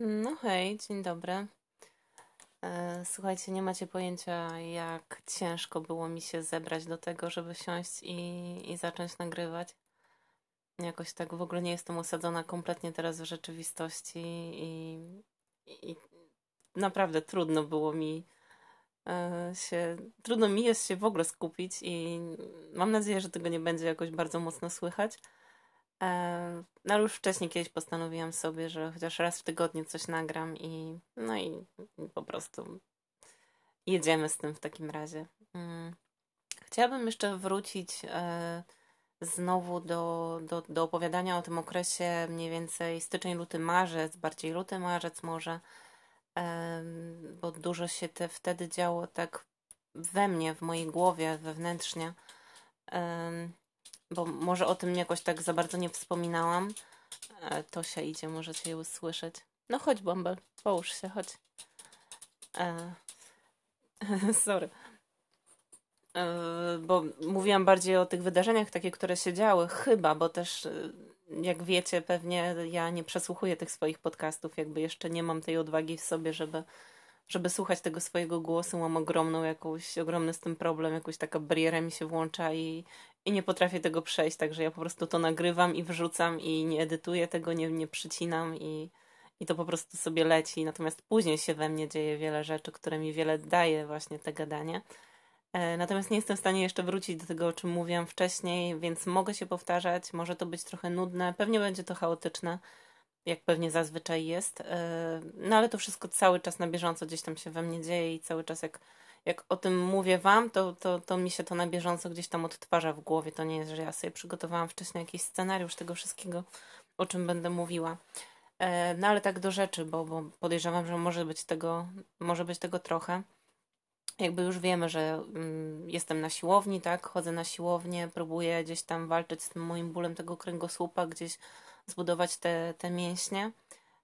No hej, dzień dobry. E, Słuchajcie, nie macie pojęcia, jak ciężko było mi się zebrać do tego, żeby siąść i, i zacząć nagrywać. Jakoś tak w ogóle nie jestem osadzona kompletnie teraz w rzeczywistości i, i naprawdę trudno było mi się, trudno mi jest się w ogóle skupić i mam nadzieję, że tego nie będzie jakoś bardzo mocno słychać. E, No ale już wcześniej kiedyś postanowiłam sobie, że chociaż raz w tygodniu coś nagram i no i, po prostu jedziemy z tym w takim razie. Mm. Chciałabym jeszcze wrócić e, znowu do, do, do opowiadania o tym okresie mniej więcej styczeń, luty, marzec, bardziej luty, marzec może, bo dużo się te, wtedy działo tak we mnie, w mojej głowie, wewnętrznie. Bo może o tym jakoś tak za bardzo nie wspominałam. E, To się idzie, możecie je usłyszeć. No chodź, Bumble, połóż się, chodź. E, sorry. E, bo mówiłam bardziej o tych wydarzeniach, takie, które się działy, chyba, bo też, e, jak wiecie, pewnie ja nie przesłuchuję tych swoich podcastów, jakby jeszcze nie mam tej odwagi w sobie, żeby, żeby słuchać tego swojego głosu. Mam ogromną jakąś, ogromny z tym problem, jakąś taka bariera mi się włącza i, i nie potrafię tego przejść, także ja po prostu to nagrywam i wrzucam i nie edytuję tego, nie, nie przycinam i, i to po prostu sobie leci. Natomiast później się we mnie dzieje wiele rzeczy, które mi wiele daje właśnie te gadanie. E, Natomiast nie jestem w stanie jeszcze wrócić do tego, o czym mówiłam wcześniej, więc mogę się powtarzać. Może to być trochę nudne, pewnie będzie to chaotyczne, jak pewnie zazwyczaj jest. E, No ale to wszystko cały czas na bieżąco gdzieś tam się we mnie dzieje i cały czas jak, jak o tym mówię wam, to, to, to mi się to na bieżąco gdzieś tam odtwarza w głowie. To nie jest, że ja sobie przygotowałam wcześniej jakiś scenariusz tego wszystkiego, o czym będę mówiła. E, No ale tak do rzeczy, bo, bo podejrzewam, że może być tego, może być tego trochę jakby już wiemy, że mm, jestem na siłowni, tak? Chodzę na siłownię, próbuję gdzieś tam walczyć z tym moim bólem tego kręgosłupa, gdzieś zbudować te, te mięśnie.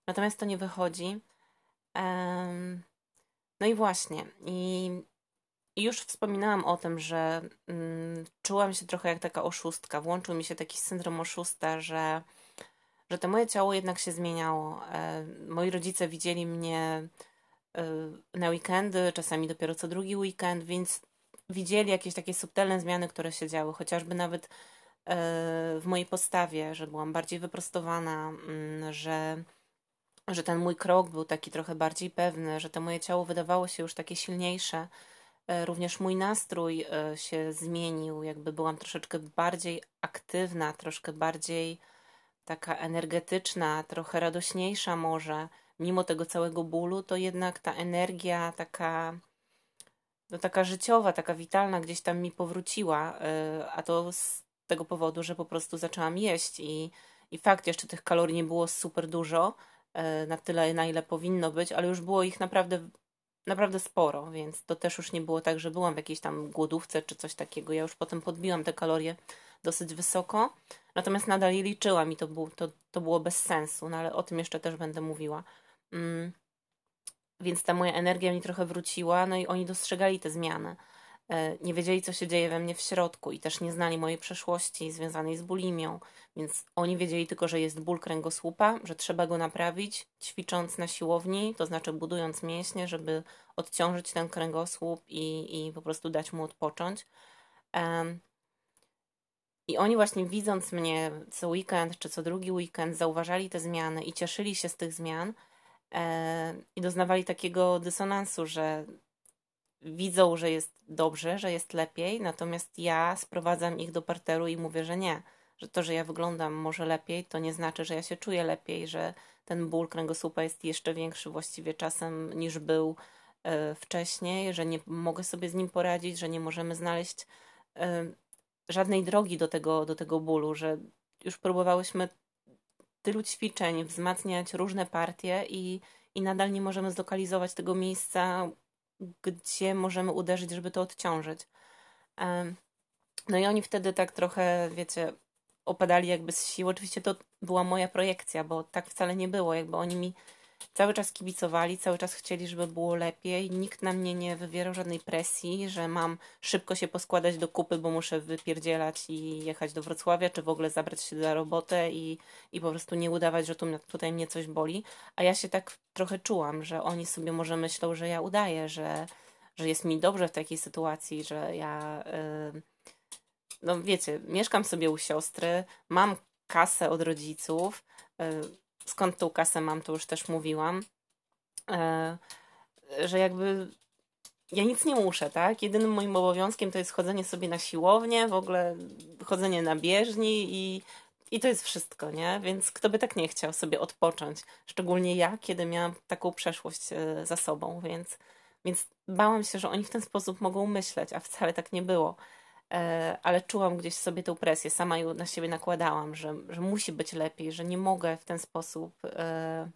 Natomiast to nie wychodzi. No i właśnie. I, już wspominałam o tym, że mm, czułam się trochę jak taka oszustka. Włączył mi się taki syndrom oszusta, że, że to moje ciało jednak się zmieniało. E, moi rodzice widzieli mnie na weekendy, czasami dopiero co drugi weekend, więc widzieli jakieś takie subtelne zmiany, które się działy, chociażby nawet y, w mojej postawie, że byłam bardziej wyprostowana, mm, że, że ten mój krok był taki trochę bardziej pewny, że to moje ciało wydawało się już takie silniejsze. Y, Również mój nastrój y, się zmienił, jakby byłam troszeczkę bardziej aktywna, troszkę bardziej taka energetyczna, trochę radośniejsza może mimo tego całego bólu, to jednak ta energia taka, no taka życiowa, taka witalna gdzieś tam mi powróciła, y, a to z tego powodu, że po prostu zaczęłam jeść i, i fakt, jeszcze tych kalorii nie było super dużo, y, na tyle, na ile powinno być, ale już było ich naprawdę, naprawdę sporo, więc to też już nie było tak, że byłam w jakiejś tam głodówce czy coś takiego. Ja już potem podbiłam te kalorie dosyć wysoko, natomiast nadal je liczyłam i to, był, to, to było bez sensu, no ale o tym jeszcze też będę mówiła. Mm, więc ta moja energia mi trochę wróciła, no i oni dostrzegali te zmiany. E, Nie wiedzieli, co się dzieje we mnie w środku i też nie znali mojej przeszłości związanej z bulimią, więc oni wiedzieli tylko, że jest ból kręgosłupa, że trzeba go naprawić, ćwicząc na siłowni, to znaczy budując mięśnie, żeby odciążyć ten kręgosłup i, i po prostu dać mu odpocząć. I oni właśnie widząc mnie co weekend czy co drugi weekend, zauważali te zmiany i cieszyli się z tych zmian i doznawali takiego dysonansu, że widzą, że jest dobrze, że jest lepiej, natomiast ja sprowadzam ich do parteru i mówię, że nie, że to, że ja wyglądam może lepiej, to nie znaczy, że ja się czuję lepiej, że ten ból kręgosłupa jest jeszcze większy właściwie czasem niż był e, wcześniej, że nie mogę sobie z nim poradzić, że nie możemy znaleźć e, żadnej drogi do tego, do tego bólu, że już próbowałyśmy tylu ćwiczeń, wzmacniać różne partie i, i nadal nie możemy zlokalizować tego miejsca, gdzie możemy uderzyć, żeby to odciążyć. No i oni wtedy tak trochę, wiecie, opadali jakby z sił. Oczywiście to była moja projekcja, bo tak wcale nie było. Jakby oni mi cały czas kibicowali, cały czas chcieli, żeby było lepiej. Nikt na mnie nie wywierał żadnej presji, że mam szybko się poskładać do kupy, bo muszę wypierdzielać i jechać do Wrocławia, czy w ogóle zabrać się za robotę i, i po prostu nie udawać, że tu, tutaj mnie coś boli. A ja się tak trochę czułam, że oni sobie może myślą, że ja udaję, że, że jest mi dobrze w takiej sytuacji, że ja. Yy, no wiecie, mieszkam sobie u siostry, mam kasę od rodziców. Skąd tą kasę mam, to już też mówiłam, e, że jakby ja nic nie muszę, tak? Jedynym moim obowiązkiem to jest chodzenie sobie na siłownię, w ogóle chodzenie na bieżni i, i to jest wszystko, nie? Więc kto by tak nie chciał sobie odpocząć? Szczególnie ja, kiedy miałam taką przeszłość e, za sobą, więc, więc bałam się, że oni w ten sposób mogą myśleć, a wcale tak nie było. E, ale czułam gdzieś sobie tę presję, sama ją na siebie nakładałam, że, że musi być lepiej, że nie mogę w ten sposób. E,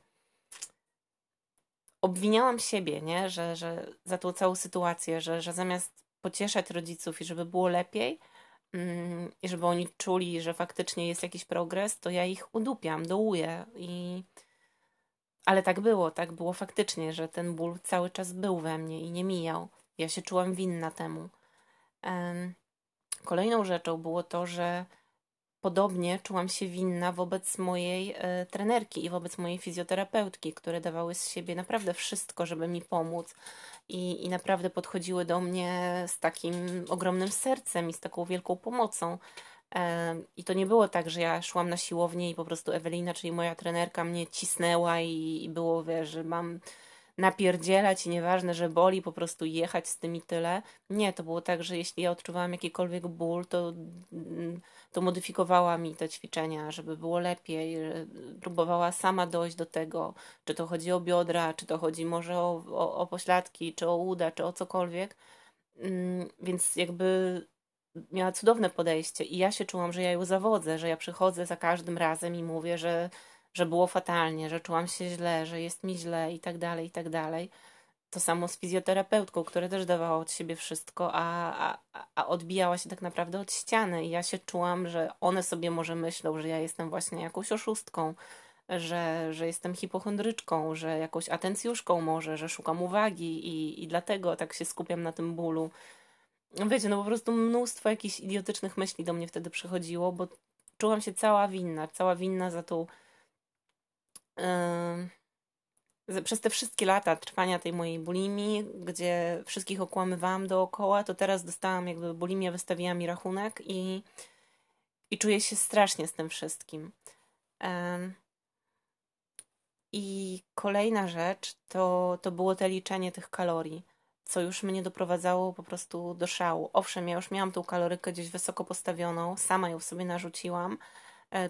obwiniałam siebie, nie? Że, że za tą całą sytuację, że, że zamiast pocieszać rodziców i żeby było lepiej, mm, i żeby oni czuli, że faktycznie jest jakiś progres, to ja ich udupiam, dołuję. I... Ale tak było, tak było faktycznie, że ten ból cały czas był we mnie i nie mijał. Ja się czułam winna temu. Um, Kolejną rzeczą było to, że podobnie czułam się winna wobec mojej e, trenerki i wobec mojej fizjoterapeutki, które dawały z siebie naprawdę wszystko, żeby mi pomóc i, i naprawdę podchodziły do mnie z takim ogromnym sercem i z taką wielką pomocą. E, I to nie było tak, że ja szłam na siłownię i po prostu Ewelina, czyli moja trenerka, mnie cisnęła i, i było, wiesz, że mam napierdzielać i nieważne, że boli, po prostu jechać z tym i tyle. Nie, to było tak, że jeśli ja odczuwałam jakikolwiek ból, to, mm, to modyfikowała mi te ćwiczenia, żeby było lepiej. Próbowała sama dojść do tego, czy to chodzi o biodra, czy to chodzi może o, o, o pośladki, czy o uda, czy o cokolwiek. Mm, więc jakby miała cudowne podejście i ja się czułam, że ja ją zawodzę, że ja przychodzę za każdym razem i mówię, że że było fatalnie, że czułam się źle, że jest mi źle i tak dalej, i tak dalej. To samo z fizjoterapeutką, która też dawała od siebie wszystko, a, a, a odbijała się tak naprawdę od ściany. I ja się czułam, że one sobie może myślą, że ja jestem właśnie jakąś oszustką, że, że jestem hipochondryczką, że jakąś atencjuszką może, że szukam uwagi i, i dlatego tak się skupiam na tym bólu. Wiecie, no po prostu mnóstwo jakichś idiotycznych myśli do mnie wtedy przychodziło, bo czułam się cała winna, cała winna za tą przez te wszystkie lata trwania tej mojej bulimii, gdzie wszystkich okłamywałam dookoła, to teraz dostałam jakby bulimia, wystawiła mi rachunek i, i czuję się strasznie z tym wszystkim. I kolejna rzecz to, to było te liczenie tych kalorii, co już mnie doprowadzało po prostu do szału. Owszem, ja już miałam tą kalorykę gdzieś wysoko postawioną, sama ją sobie narzuciłam,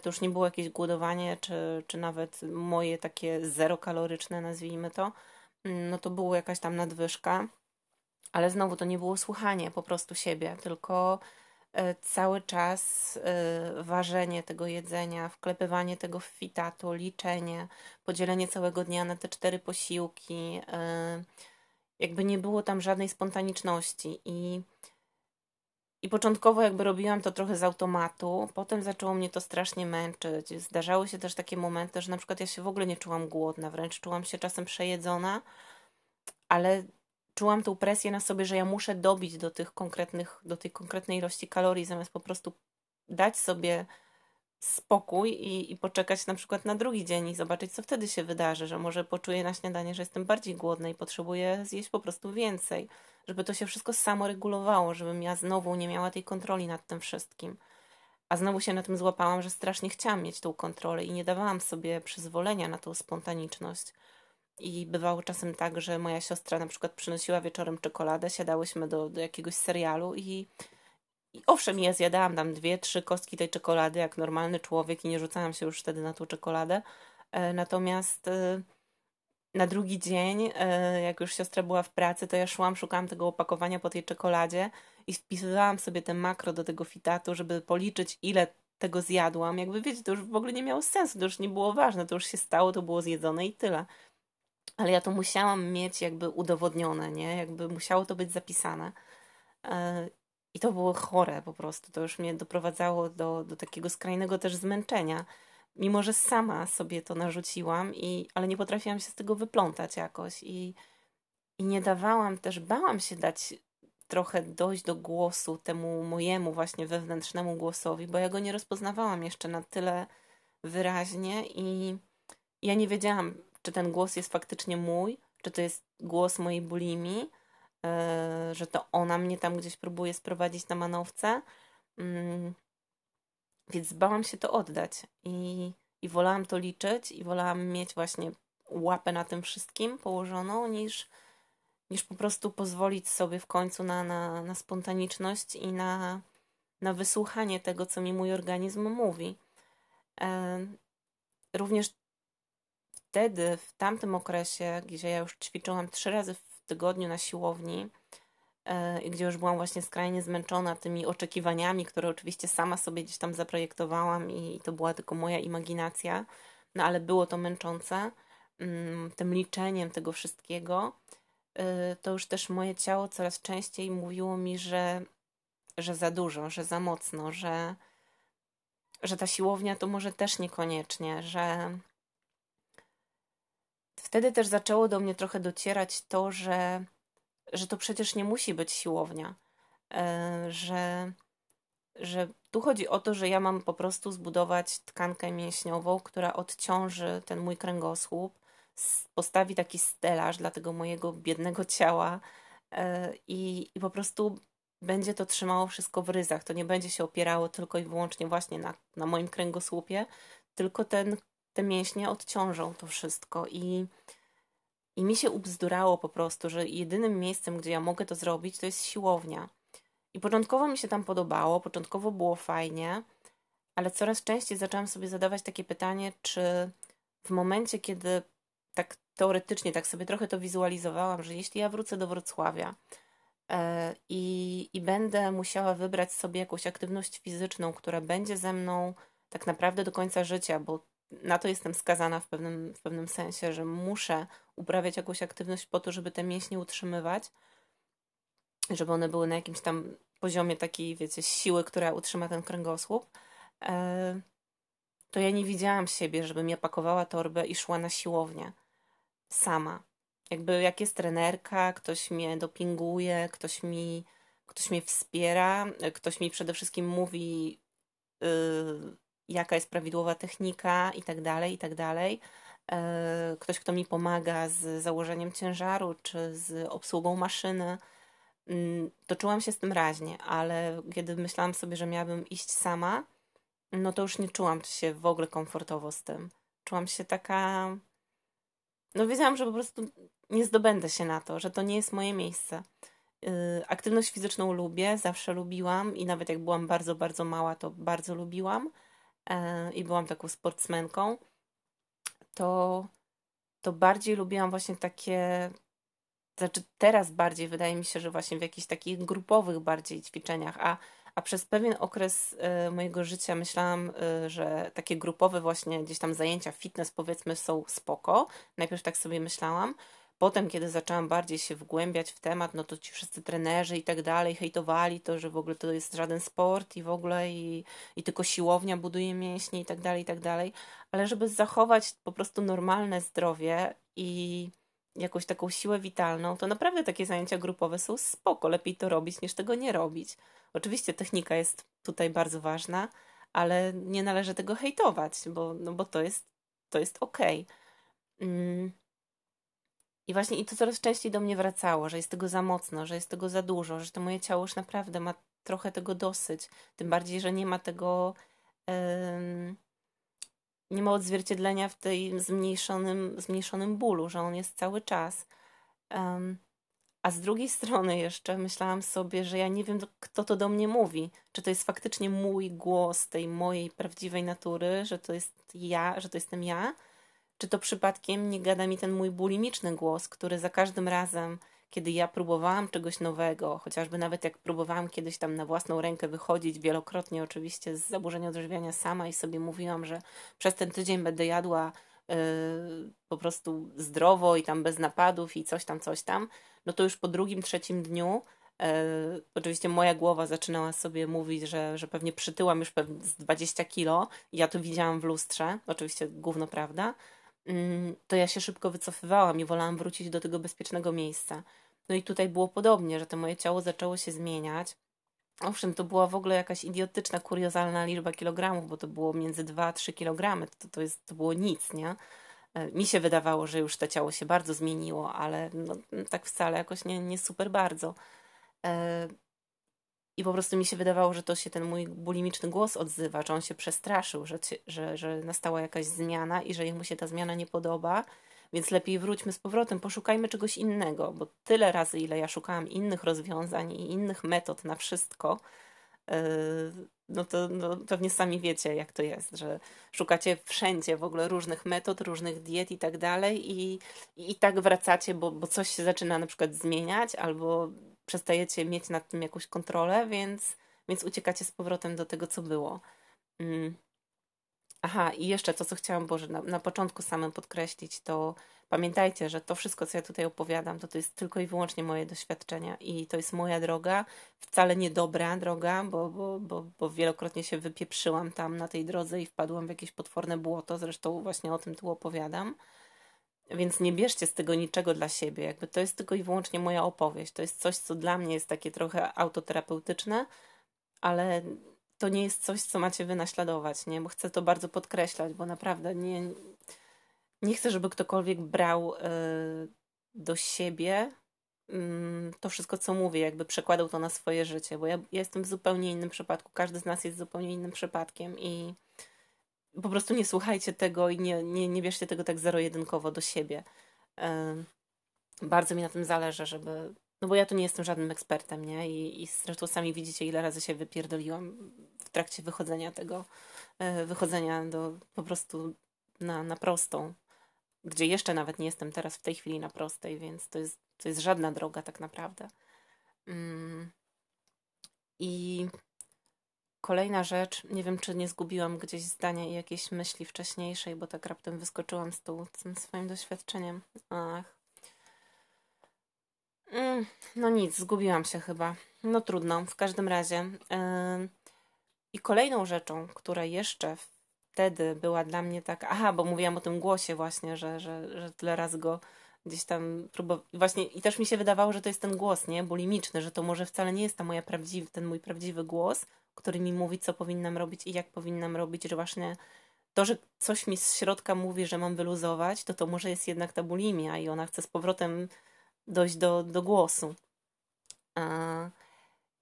to już nie było jakieś głodowanie, czy, czy nawet moje takie zerokaloryczne, nazwijmy to, mm, no to było jakaś tam nadwyżka, ale znowu to nie było słuchanie po prostu siebie, tylko e, cały czas e, ważenie tego jedzenia, wklepywanie tego w fitatu, liczenie, podzielenie całego dnia na te cztery posiłki, jakby nie było tam żadnej spontaniczności. I i początkowo jakby robiłam to trochę z automatu, potem zaczęło mnie to strasznie męczyć. Zdarzały się też takie momenty, że na przykład ja się w ogóle nie czułam głodna, wręcz czułam się czasem przejedzona, ale czułam tą presję na sobie, że ja muszę dobić do tych konkretnych, do tej konkretnej ilości kalorii, zamiast po prostu dać sobie spokój i, i poczekać na przykład na drugi dzień i zobaczyć, co wtedy się wydarzy, że może poczuję na śniadanie, że jestem bardziej głodna i potrzebuję zjeść po prostu więcej żeby to się wszystko samo regulowało, żebym ja znowu nie miała tej kontroli nad tym wszystkim. A znowu się na tym złapałam, że strasznie chciałam mieć tą kontrolę i nie dawałam sobie przyzwolenia na tą spontaniczność. I bywało czasem tak, że moja siostra na przykład przynosiła wieczorem czekoladę, siadałyśmy do, do jakiegoś serialu i, i owszem, ja zjadałam tam dwie, trzy kostki tej czekolady jak normalny człowiek i nie rzucałam się już wtedy na tą czekoladę. E, natomiast e, na drugi dzień, e, jak już siostra była w pracy, to ja szłam, szukałam tego opakowania po tej czekoladzie i wpisywałam sobie te makro do tego fitatu, żeby policzyć, ile tego zjadłam. Jakby wiecie, to już w ogóle nie miało sensu, to już nie było ważne, to już się stało, to było zjedzone i tyle. Ale ja to musiałam mieć jakby udowodnione, nie? Jakby musiało to być zapisane. E, I to było chore po prostu. To już mnie doprowadzało do, do takiego skrajnego też zmęczenia mimo że sama sobie to narzuciłam, i, ale nie potrafiłam się z tego wyplątać jakoś i, i nie dawałam też, bałam się dać trochę dojść do głosu temu mojemu właśnie wewnętrznemu głosowi, bo ja go nie rozpoznawałam jeszcze na tyle wyraźnie i ja nie wiedziałam, czy ten głos jest faktycznie mój, czy to jest głos mojej bulimi, yy, że to ona mnie tam gdzieś próbuje sprowadzić na manowce. Więc bałam się to oddać i, i wolałam to liczyć i wolałam mieć właśnie łapę na tym wszystkim położoną, niż, niż po prostu pozwolić sobie w końcu na, na, na spontaniczność i na, na wysłuchanie tego, co mi mój organizm mówi. E, również wtedy, w tamtym okresie, gdzie ja już ćwiczyłam trzy razy w tygodniu na siłowni, i gdzie już byłam właśnie skrajnie zmęczona tymi oczekiwaniami, które oczywiście sama sobie gdzieś tam zaprojektowałam i to była tylko moja imaginacja, no ale było to męczące, mm, tym liczeniem tego wszystkiego, y, to już też moje ciało coraz częściej mówiło mi, że, że za dużo, że za mocno, że, że ta siłownia to może też niekoniecznie, że wtedy też zaczęło do mnie trochę docierać to, że że to przecież nie musi być siłownia, e, że, że tu chodzi o to, że ja mam po prostu zbudować tkankę mięśniową, która odciąży ten mój kręgosłup, postawi taki stelaż dla tego mojego biednego ciała e, i, i po prostu będzie to trzymało wszystko w ryzach. To nie będzie się opierało tylko i wyłącznie właśnie na, na moim kręgosłupie, tylko ten, te mięśnie odciążą to wszystko i i mi się ubzdurało po prostu, że jedynym miejscem, gdzie ja mogę to zrobić, to jest siłownia. I początkowo mi się tam podobało, początkowo było fajnie, ale coraz częściej zaczęłam sobie zadawać takie pytanie, czy w momencie, kiedy tak teoretycznie, tak sobie trochę to wizualizowałam, że jeśli ja wrócę do Wrocławia e, i, i będę musiała wybrać sobie jakąś aktywność fizyczną, która będzie ze mną tak naprawdę do końca życia, bo na to jestem skazana w pewnym, w pewnym sensie, że muszę uprawiać jakąś aktywność po to, żeby te mięśnie utrzymywać, żeby one były na jakimś tam poziomie takiej, wiecie, siły, która utrzyma ten kręgosłup, e, to ja nie widziałam siebie, żebym ja pakowała torbę i szła na siłownię sama. Jakby jak jest trenerka, ktoś mnie dopinguje, ktoś mi, ktoś mnie wspiera, ktoś mi przede wszystkim mówi, yy, jaka jest prawidłowa technika i tak dalej, i tak dalej. E, ktoś, kto mi pomaga z założeniem ciężaru czy z obsługą maszyny. Mm, to czułam się z tym raźnie, ale kiedy myślałam sobie, że miałabym iść sama, no to już nie czułam się w ogóle komfortowo z tym. Czułam się taka. No, wiedziałam, że po prostu nie zdobędę się na to, że to nie jest moje miejsce. Yy, aktywność fizyczną lubię, zawsze lubiłam i nawet jak byłam bardzo, bardzo mała, to bardzo lubiłam i byłam taką sportsmenką to, to bardziej lubiłam właśnie takie, znaczy teraz bardziej wydaje mi się, że właśnie w jakichś takich grupowych bardziej ćwiczeniach, a, a przez pewien okres y, mojego życia myślałam, y, że takie grupowe właśnie gdzieś tam zajęcia fitness powiedzmy są spoko. Najpierw tak sobie myślałam, Potem, kiedy zaczęłam bardziej się wgłębiać w temat, no to ci wszyscy trenerzy i tak dalej hejtowali to, że w ogóle to jest żaden sport i w ogóle i, i tylko siłownia buduje mięśnie i tak dalej, i tak dalej. Ale żeby zachować po prostu normalne zdrowie i jakąś taką siłę witalną, to naprawdę takie zajęcia grupowe są spoko. Lepiej to robić niż tego nie robić. Oczywiście technika jest tutaj bardzo ważna, ale nie należy tego hejtować, bo, no bo to jest, to jest okej. Okay. Mm. I właśnie i to coraz częściej do mnie wracało, że jest tego za mocno, że jest tego za dużo, że to moje ciało już naprawdę ma trochę tego dosyć. Tym bardziej, że nie ma tego. nie ma odzwierciedlenia w tej zmniejszonym, zmniejszonym bólu, że on jest cały czas. Um, a z drugiej strony jeszcze myślałam sobie, że ja nie wiem, kto to do mnie mówi. Czy to jest faktycznie mój głos tej mojej prawdziwej natury, że to jest ja, że to jestem ja, czy to przypadkiem nie gada mi ten mój bulimiczny głos, który za każdym razem, kiedy ja próbowałam czegoś nowego, chociażby nawet jak próbowałam kiedyś tam na własną rękę wychodzić, wielokrotnie oczywiście z zaburzenia odżywiania sama i sobie mówiłam, że przez ten tydzień będę jadła yy, po prostu zdrowo i tam bez napadów i coś tam, coś tam, no to już po drugim, trzecim dniu E, oczywiście moja głowa zaczynała sobie mówić, że, że pewnie przytyłam już pewnie z 20 kilo. Ja to widziałam w lustrze, oczywiście gówno prawda. Mm, to ja się szybko wycofywałam i wolałam wrócić do tego bezpiecznego miejsca. No i tutaj było podobnie, że to moje ciało zaczęło się zmieniać. Owszem, to była w ogóle jakaś idiotyczna, kuriozalna liczba kilogramów, bo to było między 2 a 3 kilogramy. To, to, jest, to było nic, nie? E, mi się wydawało, że już to ciało się bardzo zmieniło, ale no, tak wcale jakoś nie, nie super bardzo. I po prostu mi się wydawało, że to się ten mój bulimiczny głos odzywa, że on się przestraszył, że, że, że nastała jakaś zmiana i że mu się ta zmiana nie podoba. Więc lepiej wróćmy z powrotem, poszukajmy czegoś innego, bo tyle razy, ile ja szukałam innych rozwiązań i innych metod na wszystko, e, no to no, pewnie sami wiecie, jak to jest, że szukacie wszędzie w ogóle różnych metod, różnych diet i tak dalej, i, i tak wracacie, bo, bo coś się zaczyna na przykład zmieniać, albo przestajecie mieć nad tym jakąś kontrolę, więc, więc uciekacie z powrotem do tego, co było. Mm. Aha, i jeszcze to, co chciałam, Boże, na, na początku samym podkreślić, to pamiętajcie, że to wszystko, co ja tutaj opowiadam, to to jest tylko i wyłącznie moje doświadczenia i to jest moja droga, wcale nie dobra droga, bo, bo, bo, bo wielokrotnie się wypieprzyłam tam na tej drodze i wpadłam w jakieś potworne błoto, zresztą właśnie o tym tu opowiadam. Więc nie bierzcie z tego niczego dla siebie, jakby to jest tylko i wyłącznie moja opowieść. To jest coś, co dla mnie jest takie trochę autoterapeutyczne, ale to nie jest coś, co macie wy naśladować, nie? Bo chcę to bardzo podkreślać, bo naprawdę nie, nie chcę, żeby ktokolwiek brał y, do siebie y, to wszystko, co mówię, jakby przekładał to na swoje życie, bo ja, ja jestem w zupełnie innym przypadku. Każdy z nas jest zupełnie innym przypadkiem i po prostu nie słuchajcie tego i nie, nie, nie bierzcie tego tak zero-jedynkowo do siebie. Bardzo mi na tym zależy, żeby. No bo ja tu nie jestem żadnym ekspertem, nie? I, i zresztą sami widzicie, ile razy się wypierdoliłam w trakcie wychodzenia tego, e, wychodzenia do po prostu na, na prostą gdzie jeszcze nawet nie jestem teraz w tej chwili na prostej, więc to jest, to jest żadna droga tak naprawdę. Mm. I kolejna rzecz, nie wiem czy nie zgubiłam gdzieś zdania i jakieś myśli wcześniejszej, bo tak raptem wyskoczyłam z tą, tym swoim doświadczeniem. Ach. Mm, no nic, zgubiłam się chyba. No trudno, w każdym razie. I kolejną rzeczą, która jeszcze wtedy była dla mnie tak, aha, bo mówiłam o tym głosie właśnie, że, że, że tyle razy go gdzieś tam próbowałam. Właśnie i też mi się wydawało, że to jest ten głos, nie? Bulimiczny, że to może wcale nie jest ta moja prawdziwy, ten mój prawdziwy głos, który mi mówi, co powinnam robić i jak powinnam robić, że właśnie to, że coś mi z środka mówi, że mam wyluzować, to to może jest jednak ta bulimia i ona chce z powrotem dojść do, do głosu.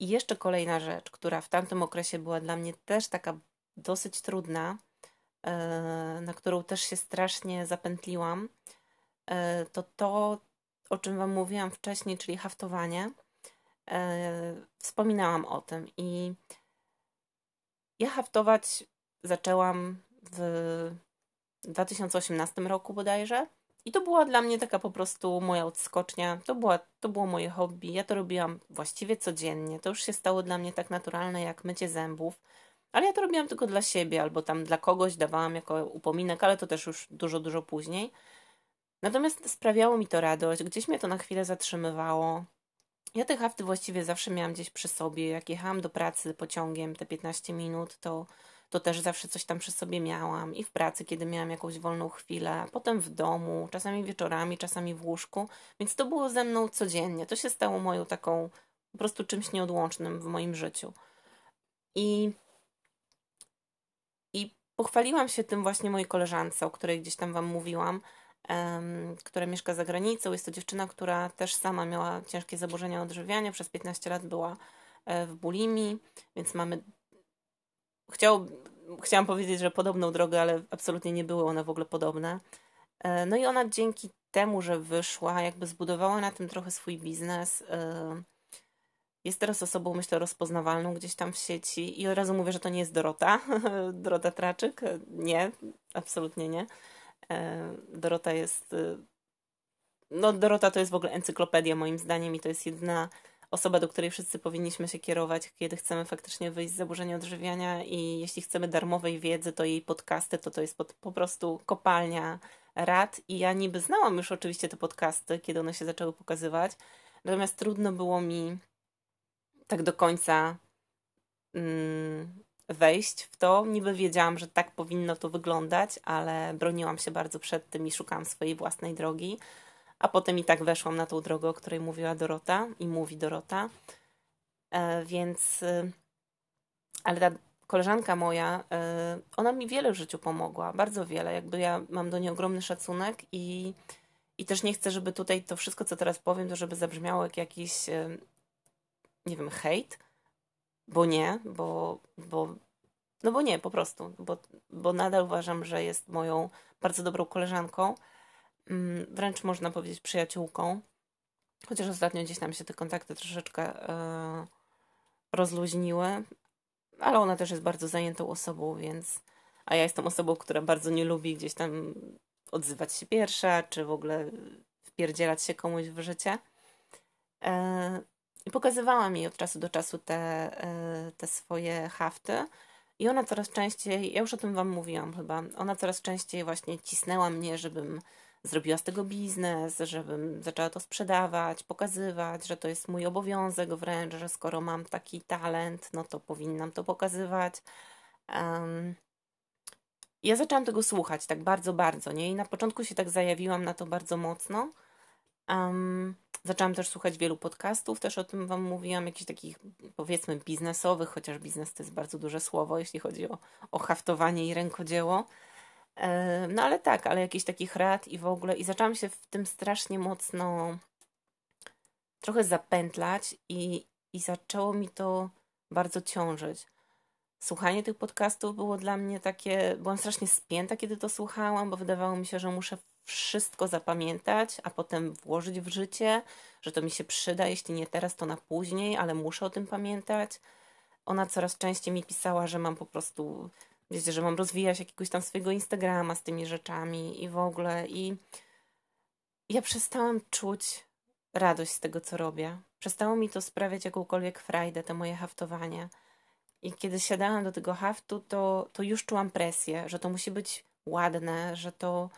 I jeszcze kolejna rzecz, która w tamtym okresie była dla mnie też taka dosyć trudna, E, na którą też się strasznie zapętliłam, e, to to, o czym Wam mówiłam wcześniej, czyli haftowanie. E, wspominałam o tym i ja haftować zaczęłam w 2018 roku bodajże. I to była dla mnie taka po prostu moja odskocznia. To, była, to było moje hobby. Ja to robiłam właściwie codziennie. To już się stało dla mnie tak naturalne jak mycie zębów. Ale ja to robiłam tylko dla siebie, albo tam dla kogoś dawałam jako upominek, ale to też już dużo, dużo później. Natomiast sprawiało mi to radość, gdzieś mnie to na chwilę zatrzymywało. Ja te hafty właściwie zawsze miałam gdzieś przy sobie. Jak jechałam do pracy pociągiem te 15 minut, to, to też zawsze coś tam przy sobie miałam. I w pracy, kiedy miałam jakąś wolną chwilę, potem w domu, czasami wieczorami, czasami w łóżku. Więc to było ze mną codziennie. To się stało moją taką po prostu czymś nieodłącznym w moim życiu. I Pochwaliłam się tym właśnie mojej koleżance, o której gdzieś tam Wam mówiłam, która mieszka za granicą. Jest to dziewczyna, która też sama miała ciężkie zaburzenia odżywiania. Przez 15 lat była e, w bulimii, więc mamy. Chciał, chciałam powiedzieć, że podobną drogę, ale absolutnie nie były one w ogóle podobne. E, no i ona dzięki temu, że wyszła, jakby zbudowała na tym trochę swój biznes. E, jest teraz osobą, myślę, rozpoznawalną gdzieś tam w sieci i od razu mówię, że to nie jest Dorota, Dorota Traczyk. Nie, absolutnie nie. E, Dorota jest... E, no Dorota to jest w ogóle encyklopedia moim zdaniem i to jest jedna osoba, do której wszyscy powinniśmy się kierować, kiedy chcemy faktycznie wyjść z zaburzenia odżywiania i jeśli chcemy darmowej wiedzy, to jej podcasty, to to jest po, po prostu kopalnia rad. I ja niby znałam już oczywiście te podcasty, kiedy one się zaczęły pokazywać, natomiast trudno było mi tak do końca mm, wejść w to. Niby wiedziałam, że tak powinno to wyglądać, ale broniłam się bardzo przed tym i szukałam swojej własnej drogi. A potem i tak weszłam na tą drogę, o której mówiła Dorota i mówi Dorota. E, więc, y, ale ta koleżanka moja, y, ona mi wiele w życiu pomogła, bardzo wiele. Jakby ja mam do niej ogromny szacunek i, i też nie chcę, żeby tutaj to wszystko, co teraz powiem, to żeby zabrzmiało jak jakiś, y, nie wiem, hejt, bo nie, bo, bo no bo nie, po prostu, bo, bo nadal uważam, że jest moją bardzo dobrą koleżanką, mm, wręcz można powiedzieć przyjaciółką, chociaż ostatnio gdzieś tam się te kontakty troszeczkę yy, rozluźniły, ale ona też jest bardzo zajętą osobą, więc a ja jestem osobą, która bardzo nie lubi gdzieś tam odzywać się pierwsza, czy w ogóle wpierdzielać się komuś w życie. E, I pokazywała mi od czasu do czasu te, e, te swoje hafty. I ona coraz częściej, ja już o tym Wam mówiłam chyba, ona coraz częściej właśnie cisnęła mnie, żebym zrobiła z tego biznes, żebym zaczęła to sprzedawać, pokazywać, że to jest mój obowiązek wręcz, że skoro mam taki talent, no to powinnam to pokazywać. Um, ja zaczęłam tego słuchać tak bardzo, bardzo, nie? I na początku się tak zajawiłam na to bardzo mocno. Um, zaczęłam też słuchać wielu podcastów, też o tym Wam mówiłam, jakichś takich powiedzmy biznesowych, chociaż biznes to jest bardzo duże słowo, jeśli chodzi o, o haftowanie i rękodzieło. No ale tak, ale jakichś takich rad i w ogóle. I zaczęłam się w tym strasznie mocno trochę zapętlać i, i zaczęło mi to bardzo ciążyć. Słuchanie tych podcastów było dla mnie takie. Byłam strasznie spięta, kiedy to słuchałam, bo wydawało mi się, że muszę wszystko zapamiętać, a potem włożyć w życie, że to mi się przyda, jeśli nie teraz, to na później, ale muszę o tym pamiętać. Ona coraz częściej mi pisała, że mam po prostu wiecie, że mam rozwijać jakiegoś tam swojego Instagrama z tymi rzeczami i w ogóle. I ja przestałam czuć radość z tego, co robię. Przestało mi to sprawiać jakąkolwiek frajdę, te moje haftowanie. I kiedy siadałam do tego haftu, to, to już czułam presję, że to musi być ładne, że to,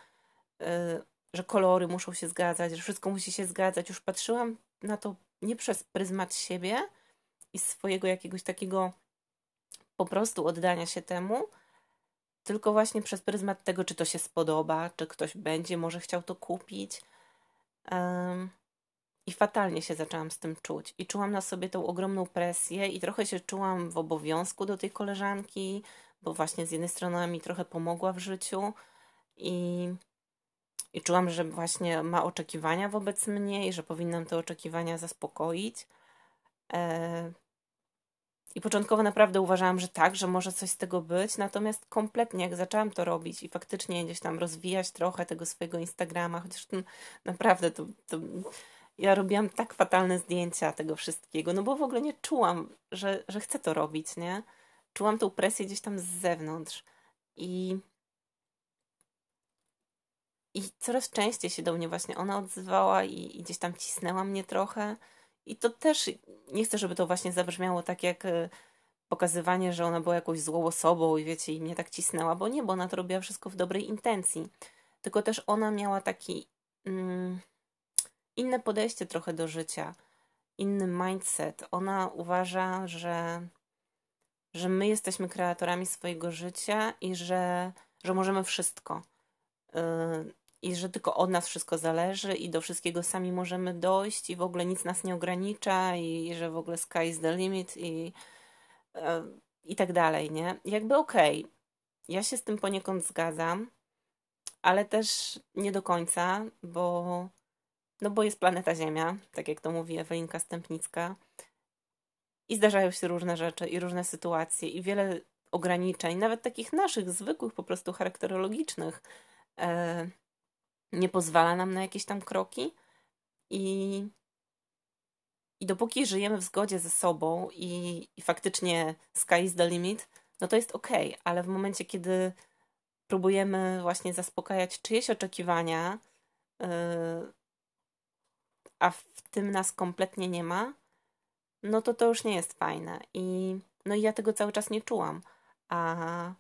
że kolory muszą się zgadzać, że wszystko musi się zgadzać. Już patrzyłam na to nie przez pryzmat siebie i swojego jakiegoś takiego po prostu oddania się temu, tylko właśnie przez pryzmat tego, czy to się spodoba, czy ktoś będzie może chciał to kupić. I fatalnie się zaczęłam z tym czuć. I czułam na sobie tą ogromną presję, i trochę się czułam w obowiązku do tej koleżanki, bo właśnie z jednej strony mi trochę pomogła w życiu, i, i czułam, że właśnie ma oczekiwania wobec mnie i że powinnam te oczekiwania zaspokoić. E, i początkowo naprawdę uważałam, że tak, że może coś z tego być, natomiast kompletnie jak zaczęłam to robić i faktycznie gdzieś tam rozwijać trochę tego swojego Instagrama, chociaż naprawdę to, to ja robiłam tak fatalne zdjęcia tego wszystkiego, no bo w ogóle nie czułam, że, że chcę to robić, nie? Czułam tą presję gdzieś tam z zewnątrz i i coraz częściej się do mnie właśnie ona odzywała i, i gdzieś tam cisnęła mnie trochę i to też nie chcę, żeby to właśnie zabrzmiało tak jak e, pokazywanie, że ona była jakąś złą osobą i wiecie, i mnie tak cisnęła, bo nie, bo ona to robiła wszystko w dobrej intencji. Tylko też ona miała taki mm, inne podejście trochę do życia, inny mindset. Ona uważa, że, że my jesteśmy kreatorami swojego życia i że, że możemy wszystko. Yy, i że tylko od nas wszystko zależy i do wszystkiego sami możemy dojść i w ogóle nic nas nie ogranicza i, że w ogóle sky is the limit i, e, i tak dalej, nie? Jakby okej, okay, ja się z tym poniekąd zgadzam, ale też nie do końca, bo no bo jest planeta Ziemia, tak jak to mówi Ewelinka Stępnicka i zdarzają się różne rzeczy i różne sytuacje i wiele ograniczeń, nawet takich naszych, zwykłych, po prostu charakterologicznych, e, nie pozwala nam na jakieś tam kroki i, i dopóki żyjemy w zgodzie ze sobą i, i faktycznie sky is the limit, no to jest ok, ale w momencie, kiedy próbujemy właśnie zaspokajać czyjeś oczekiwania, yy, a w tym nas kompletnie nie ma, no to to już nie jest fajne. I, no i ja tego cały czas nie czułam. A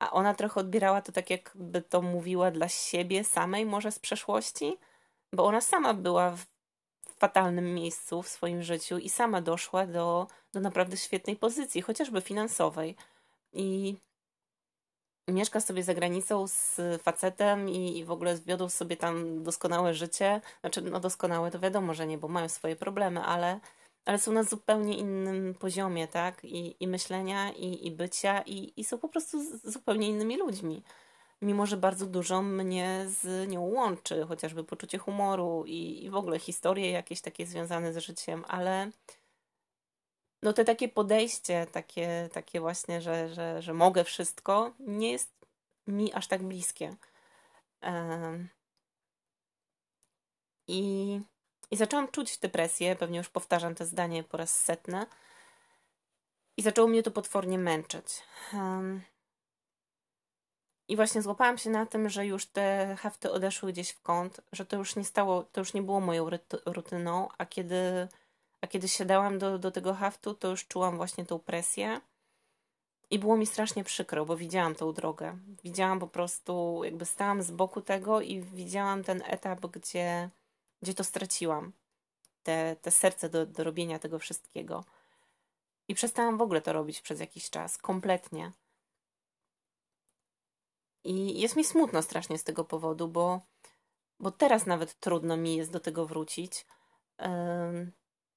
a ona trochę odbierała to tak, jakby to mówiła dla siebie samej, może z przeszłości, bo ona sama była w, fatalnym miejscu w swoim życiu i sama doszła do, do naprawdę świetnej pozycji, chociażby finansowej. I mieszka sobie za granicą z facetem i, i w ogóle wiodą sobie tam doskonałe życie. Znaczy, no doskonałe to wiadomo, że nie, bo mają swoje problemy, ale, ale są na zupełnie innym poziomie, tak? I, i myślenia, i, i bycia, i, i są po prostu zupełnie innymi ludźmi. Mimo, że bardzo dużo mnie z nią łączy, chociażby poczucie humoru i, i w ogóle historie jakieś takie związane z życiem, ale no te takie podejście, takie, takie właśnie, że, że, że mogę wszystko, nie jest mi aż tak bliskie. I, I zaczęłam czuć tę presję, pewnie już powtarzam to zdanie po raz setny. I zaczęło mnie to potwornie męczyć. I właśnie złapałam się na tym, że już te hafty odeszły gdzieś w kąt, że to już nie stało, to już nie było moją rutyną, a kiedy a kiedy siadałam do, do tego haftu, to już czułam właśnie tą presję. I było mi strasznie przykro, bo widziałam tą drogę. Widziałam po prostu, jakby stałam z boku tego i widziałam ten etap, gdzie, gdzie to straciłam. Te, te serce do, do robienia tego wszystkiego. I przestałam w ogóle to robić przez jakiś czas, kompletnie. I jest mi smutno strasznie z tego powodu, bo, bo teraz nawet trudno mi jest do tego wrócić.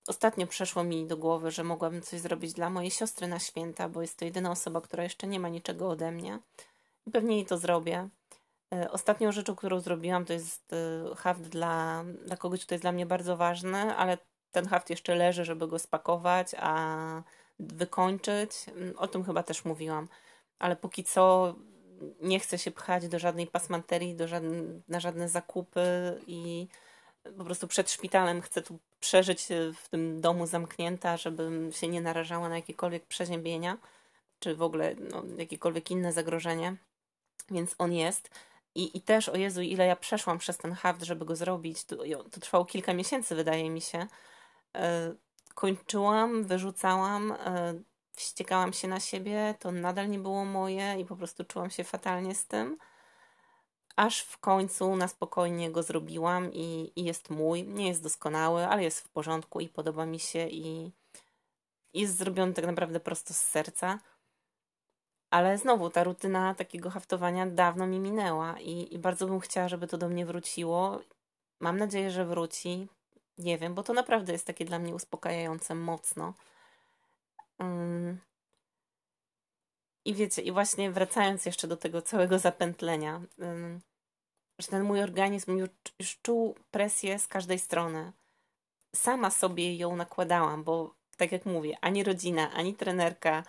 Ostatnio przeszło mi do głowy, że mogłabym coś zrobić dla mojej siostry na święta, bo jest to jedyna osoba, która jeszcze nie ma niczego ode mnie. I pewnie jej to zrobię. E, ostatnią rzeczą, którą zrobiłam, to jest e, haft dla, dla kogoś, kto jest dla mnie bardzo ważny, ale ten haft jeszcze leży, żeby go spakować, a wykończyć. Mm, o tym chyba też mówiłam. Ale póki co nie chcę się pchać do żadnej pasmanterii, do żadne, na żadne zakupy i po prostu przed szpitalem chcę tu przeżyć w tym domu zamknięta, żebym się nie narażała na jakiekolwiek przeziębienia, czy w ogóle no, jakiekolwiek inne zagrożenie. Więc on jest. I, I też, o Jezu, ile ja przeszłam przez ten haft, żeby go zrobić. To, to trwało kilka miesięcy, wydaje mi się. E, kończyłam, wyrzucałam, e, wściekałam się na siebie, to nadal nie było moje i po prostu czułam się fatalnie z tym aż w końcu na spokojnie go zrobiłam i, i, jest mój. Nie jest doskonały, ale jest w porządku i podoba mi się i jest zrobiony tak naprawdę prosto z serca. Ale znowu ta rutyna takiego haftowania dawno mi minęła i, i bardzo bym chciała, żeby to do mnie wróciło. Mam nadzieję, że wróci. Nie wiem, bo to naprawdę jest takie dla mnie uspokajające mocno. Um, i wiecie, i właśnie wracając jeszcze do tego całego zapętlenia, że ten mój organizm już, już czuł presję z każdej strony. Sama sobie ją nakładałam, bo tak jak mówię, ani rodzina, ani trenerka,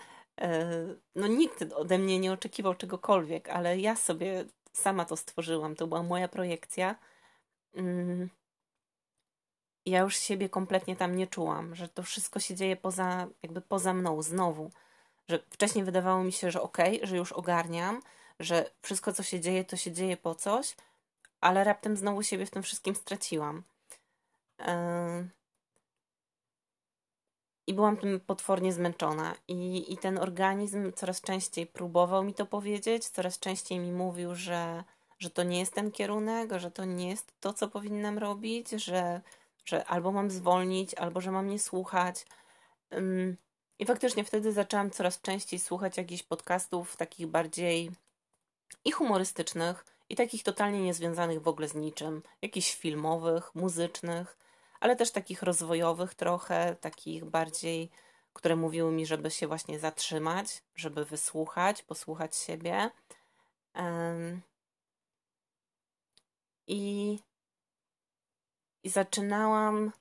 no nikt ode mnie nie oczekiwał czegokolwiek, ale ja sobie sama to stworzyłam. To była moja projekcja. Mm. Ja już siebie kompletnie tam nie czułam, że to wszystko się dzieje poza, jakby poza mną znowu że wcześniej wydawało mi się, że okej, okay, że już ogarniam, że wszystko, co się dzieje, to się dzieje po coś, ale raptem znowu siebie w tym wszystkim straciłam. I byłam tym potwornie zmęczona. I, I ten organizm coraz częściej próbował mi to powiedzieć, coraz częściej mi mówił, że, że to nie jest ten kierunek, że to nie jest to, co powinnam robić, że, że albo mam zwolnić, albo że mam nie słuchać. I faktycznie wtedy zaczęłam coraz częściej słuchać jakichś podcastów takich bardziej i humorystycznych, i takich totalnie niezwiązanych w ogóle z niczym, jakichś filmowych, muzycznych, ale też takich rozwojowych trochę, takich bardziej, które mówiły mi, żeby się właśnie zatrzymać, żeby wysłuchać, posłuchać siebie. I, I zaczynałam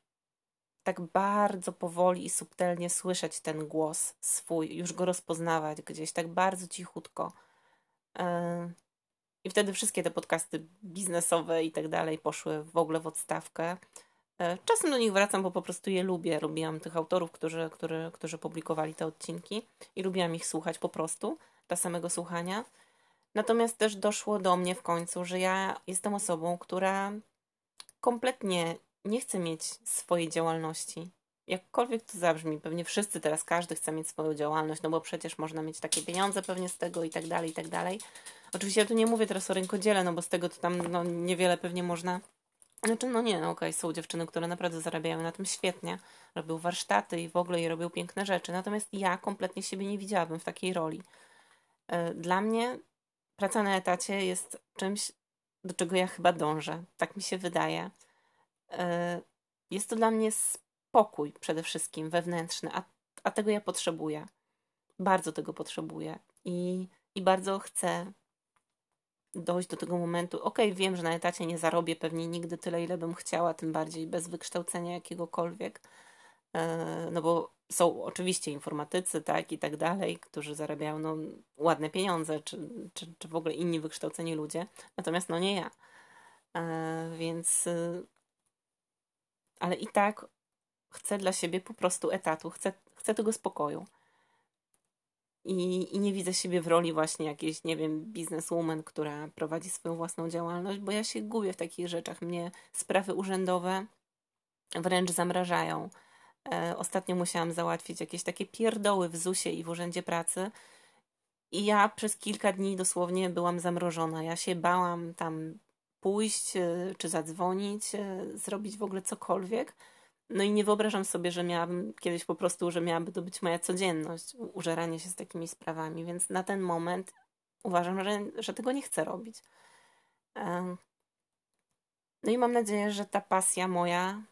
tak bardzo powoli i subtelnie słyszeć ten głos swój, już go rozpoznawać gdzieś, tak bardzo cichutko. I wtedy wszystkie te podcasty biznesowe i tak dalej poszły w ogóle w odstawkę. E, czasem do nich wracam, bo po prostu je lubię. Lubiłam tych autorów, którzy, którzy, którzy publikowali te odcinki i lubiłam ich słuchać po prostu, dla samego słuchania. Natomiast też doszło do mnie w końcu, że ja jestem osobą, która kompletnie nie chcę mieć swojej działalności. Jakkolwiek to zabrzmi, pewnie wszyscy teraz, każdy chce mieć swoją działalność, no bo przecież można mieć takie pieniądze pewnie z tego i tak dalej, i tak dalej. Oczywiście ja tu nie mówię teraz o rynkodziele, no bo z tego to tam no, niewiele pewnie można Znaczy, no nie, no okej, okay, są dziewczyny, które naprawdę zarabiają na tym świetnie, robią warsztaty i w ogóle i robią piękne rzeczy, natomiast ja kompletnie siebie nie widziałabym w takiej roli. E, dla mnie praca na etacie jest czymś, do czego ja chyba dążę, tak mi się wydaje. E, jest to dla mnie spokój przede wszystkim wewnętrzny, a, a tego ja potrzebuję. Bardzo tego potrzebuję i, i bardzo chcę dojść do tego momentu. Okay, wiem, że na etacie nie zarobię pewnie nigdy tyle, ile bym chciała, tym bardziej bez wykształcenia jakiegokolwiek. E, no bo są oczywiście informatycy, tak, i tak dalej, którzy zarabiają no, ładne pieniądze, czy, czy, czy w ogóle inni wykształceni ludzie, natomiast no nie ja. E, więc, y, ale i tak chcę dla siebie po prostu etatu, chcę, chcę tego spokoju. I, I nie widzę siebie w roli właśnie jakiejś, nie wiem, bizneswoman, która prowadzi swoją własną działalność, bo ja się gubię w takich rzeczach. Mnie sprawy urzędowe wręcz zamrażają. E, ostatnio musiałam załatwić jakieś takie pierdoły w ZUS-ie i w Urzędzie Pracy. I ja przez kilka dni dosłownie byłam zamrożona. Ja się bałam tam pójść, e, czy zadzwonić, e, zrobić w ogóle cokolwiek, no i nie wyobrażam sobie, że miałabym kiedyś po prostu, że miałaby to być moja codzienność, użeranie się z takimi sprawami, więc na ten moment uważam, że, że tego nie chcę robić. No i mam nadzieję, że ta pasja moja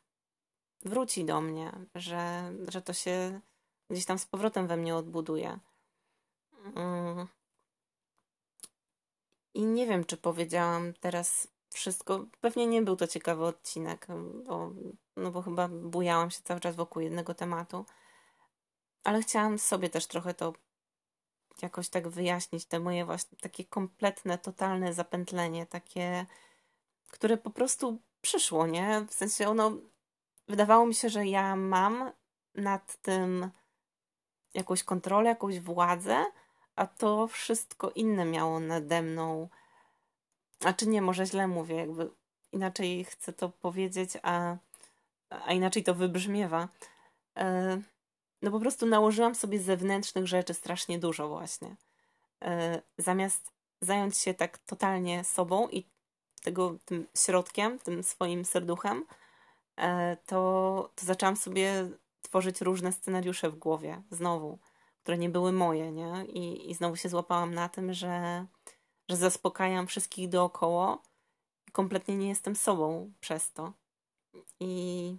wróci do mnie, że, że to się gdzieś tam z powrotem we mnie odbuduje. Mm. I nie wiem, czy powiedziałam teraz wszystko. Pewnie nie był to ciekawy odcinek, bo, no bo chyba bujałam się cały czas wokół jednego tematu. Ale chciałam sobie też trochę to jakoś tak wyjaśnić, te moje właśnie takie kompletne, totalne zapętlenie, takie, które po prostu przyszło, nie? W sensie ono, wydawało mi się, że ja mam nad tym jakąś kontrolę, jakąś władzę, a to wszystko inne miało nade mną a czy nie, może źle mówię, jakby inaczej chcę to powiedzieć, a, a inaczej to wybrzmiewa. E, no po prostu nałożyłam sobie zewnętrznych rzeczy strasznie dużo właśnie. E, zamiast zająć się tak totalnie sobą i tego tym środkiem, tym swoim serduchem, e, to, to zaczęłam sobie tworzyć różne scenariusze w głowie, znowu, które nie były moje, nie? I, i znowu się złapałam na tym, że że zaspokajam wszystkich dookoła i kompletnie nie jestem sobą przez to. I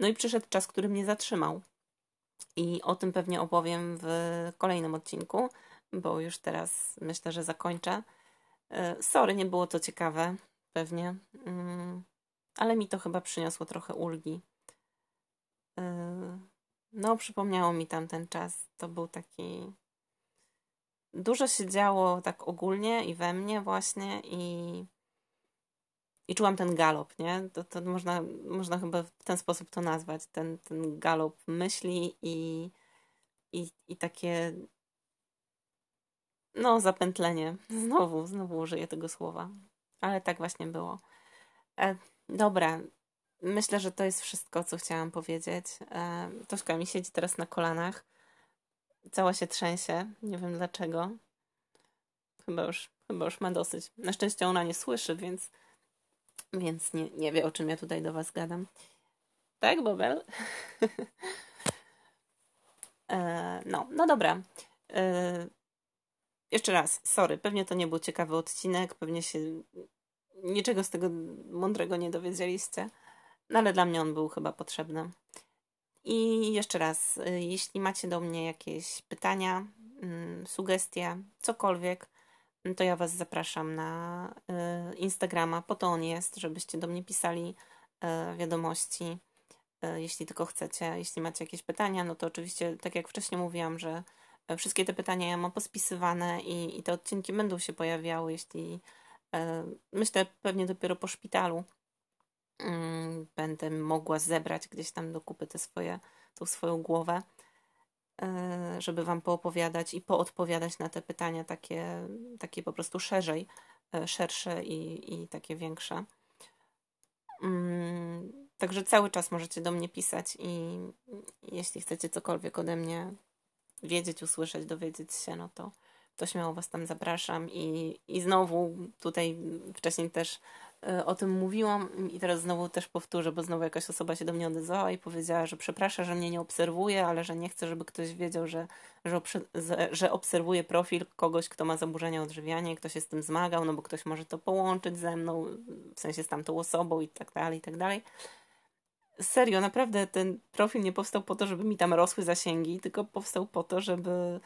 no i przyszedł czas, który mnie zatrzymał. I o tym pewnie opowiem w kolejnym odcinku, bo już teraz myślę, że zakończę. E, sorry, nie było to ciekawe, pewnie, mm, ale mi to chyba przyniosło trochę ulgi. E, no, przypomniało mi tam ten czas. To był taki dużo się działo tak ogólnie i we mnie właśnie i, i czułam ten galop, nie? To, to można, można chyba w ten sposób to nazwać, ten, ten galop myśli i, i, i takie no zapętlenie. Znowu, znowu użyję tego słowa. Ale tak właśnie było. E, dobra, myślę, że to jest wszystko, co chciałam powiedzieć. E, Tośka mi siedzi teraz na kolanach Cała się trzęsie. Nie wiem dlaczego. Chyba już, chyba już ma dosyć. Na szczęście ona nie słyszy, więc, więc nie, nie wie, o czym ja tutaj do Was gadam. Tak, Bobel? e, no, no dobra. E, jeszcze raz, sorry, pewnie to nie był ciekawy odcinek, pewnie się niczego z tego mądrego nie dowiedzieliście, no ale dla mnie on był chyba potrzebny. I jeszcze raz, y, jeśli macie do mnie jakieś pytania, mm, sugestie, cokolwiek, mm, to ja Was zapraszam na y, Instagrama, po to on jest, żebyście do mnie pisali y, wiadomości, jeśli tylko chcecie. Jeśli macie jakieś pytania, no to oczywiście, tak jak wcześniej mówiłam, że wszystkie te pytania ja mam pospisywane i, i te odcinki będą się pojawiały, jeśli myślę pewnie dopiero po szpitalu będę mogła zebrać gdzieś tam do kupy te swoje, tą swoją głowę, e, żeby Wam poopowiadać i poodpowiadać na te pytania takie, takie po prostu szerzej, e, szersze i, i takie większe. Mm, także cały czas możecie do mnie pisać i jeśli chcecie cokolwiek ode mnie wiedzieć, usłyszeć, dowiedzieć się, no to, to śmiało Was tam zapraszam. I, i znowu tutaj wcześniej też e, o tym mówiłam i teraz znowu też powtórzę, bo znowu jakaś osoba się do mnie odezwała i powiedziała, że przeprasza, że mnie nie obserwuje, ale że nie chce, żeby ktoś wiedział, że, że, że obserwuje profil kogoś, kto ma zaburzenia odżywiania i ktoś się z tym zmagał, no bo ktoś może to połączyć ze mną, w sensie z tamtą osobą i tak dalej, i tak dalej serio, naprawdę ten profil nie powstał po to, żeby mi tam rosły zasięgi, tylko powstał po to, żeby,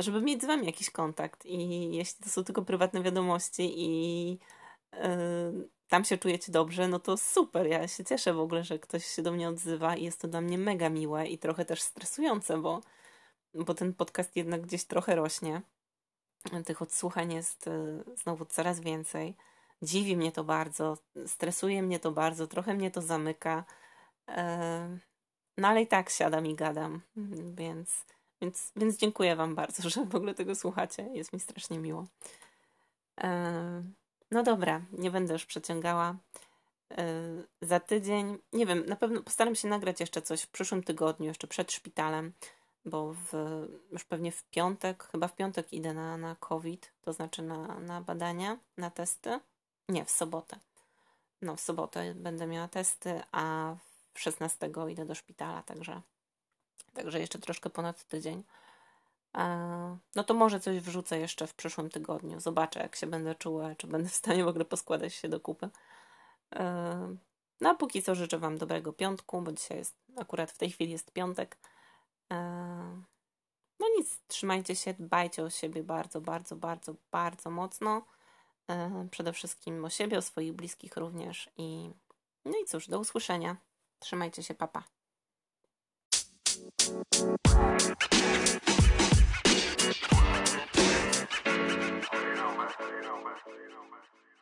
żeby mieć z wami jakiś kontakt. I jeśli to są tylko prywatne wiadomości i yy, tam się czujecie dobrze, no to super. Ja się cieszę w ogóle, że ktoś się do mnie odzywa i jest to dla mnie mega miłe i trochę też stresujące, bo, bo ten podcast jednak gdzieś trochę rośnie. Tych odsłuchań jest yy, znowu coraz więcej. Dziwi mnie to bardzo, stresuje mnie to bardzo, trochę mnie to zamyka. No ale i tak siadam i gadam, więc, więc, więc dziękuję Wam bardzo, że w ogóle tego słuchacie. Jest mi strasznie miło. No dobra, nie będę już przeciągała. Za tydzień, nie wiem, na pewno postaram się nagrać jeszcze coś w przyszłym tygodniu, jeszcze przed szpitalem, bo w, już pewnie w piątek, chyba w piątek idę na, na COVID, to znaczy na, na badania, na testy. Nie, w sobotę. No, w sobotę będę miała testy, a 16 idę do szpitala, także, także jeszcze troszkę ponad tydzień. E, no to może coś wrzucę jeszcze w przyszłym tygodniu. Zobaczę, jak się będę czuła, czy będę w stanie w ogóle poskładać się do kupy. E, no a póki co życzę Wam dobrego piątku, bo dzisiaj jest, akurat w tej chwili jest piątek. E, no nic, trzymajcie się, dbajcie o siebie bardzo, bardzo, bardzo, bardzo mocno. Przede wszystkim o siebie, o swoich bliskich również. I no i cóż, do usłyszenia. Trzymajcie się, papa. You know, man. You.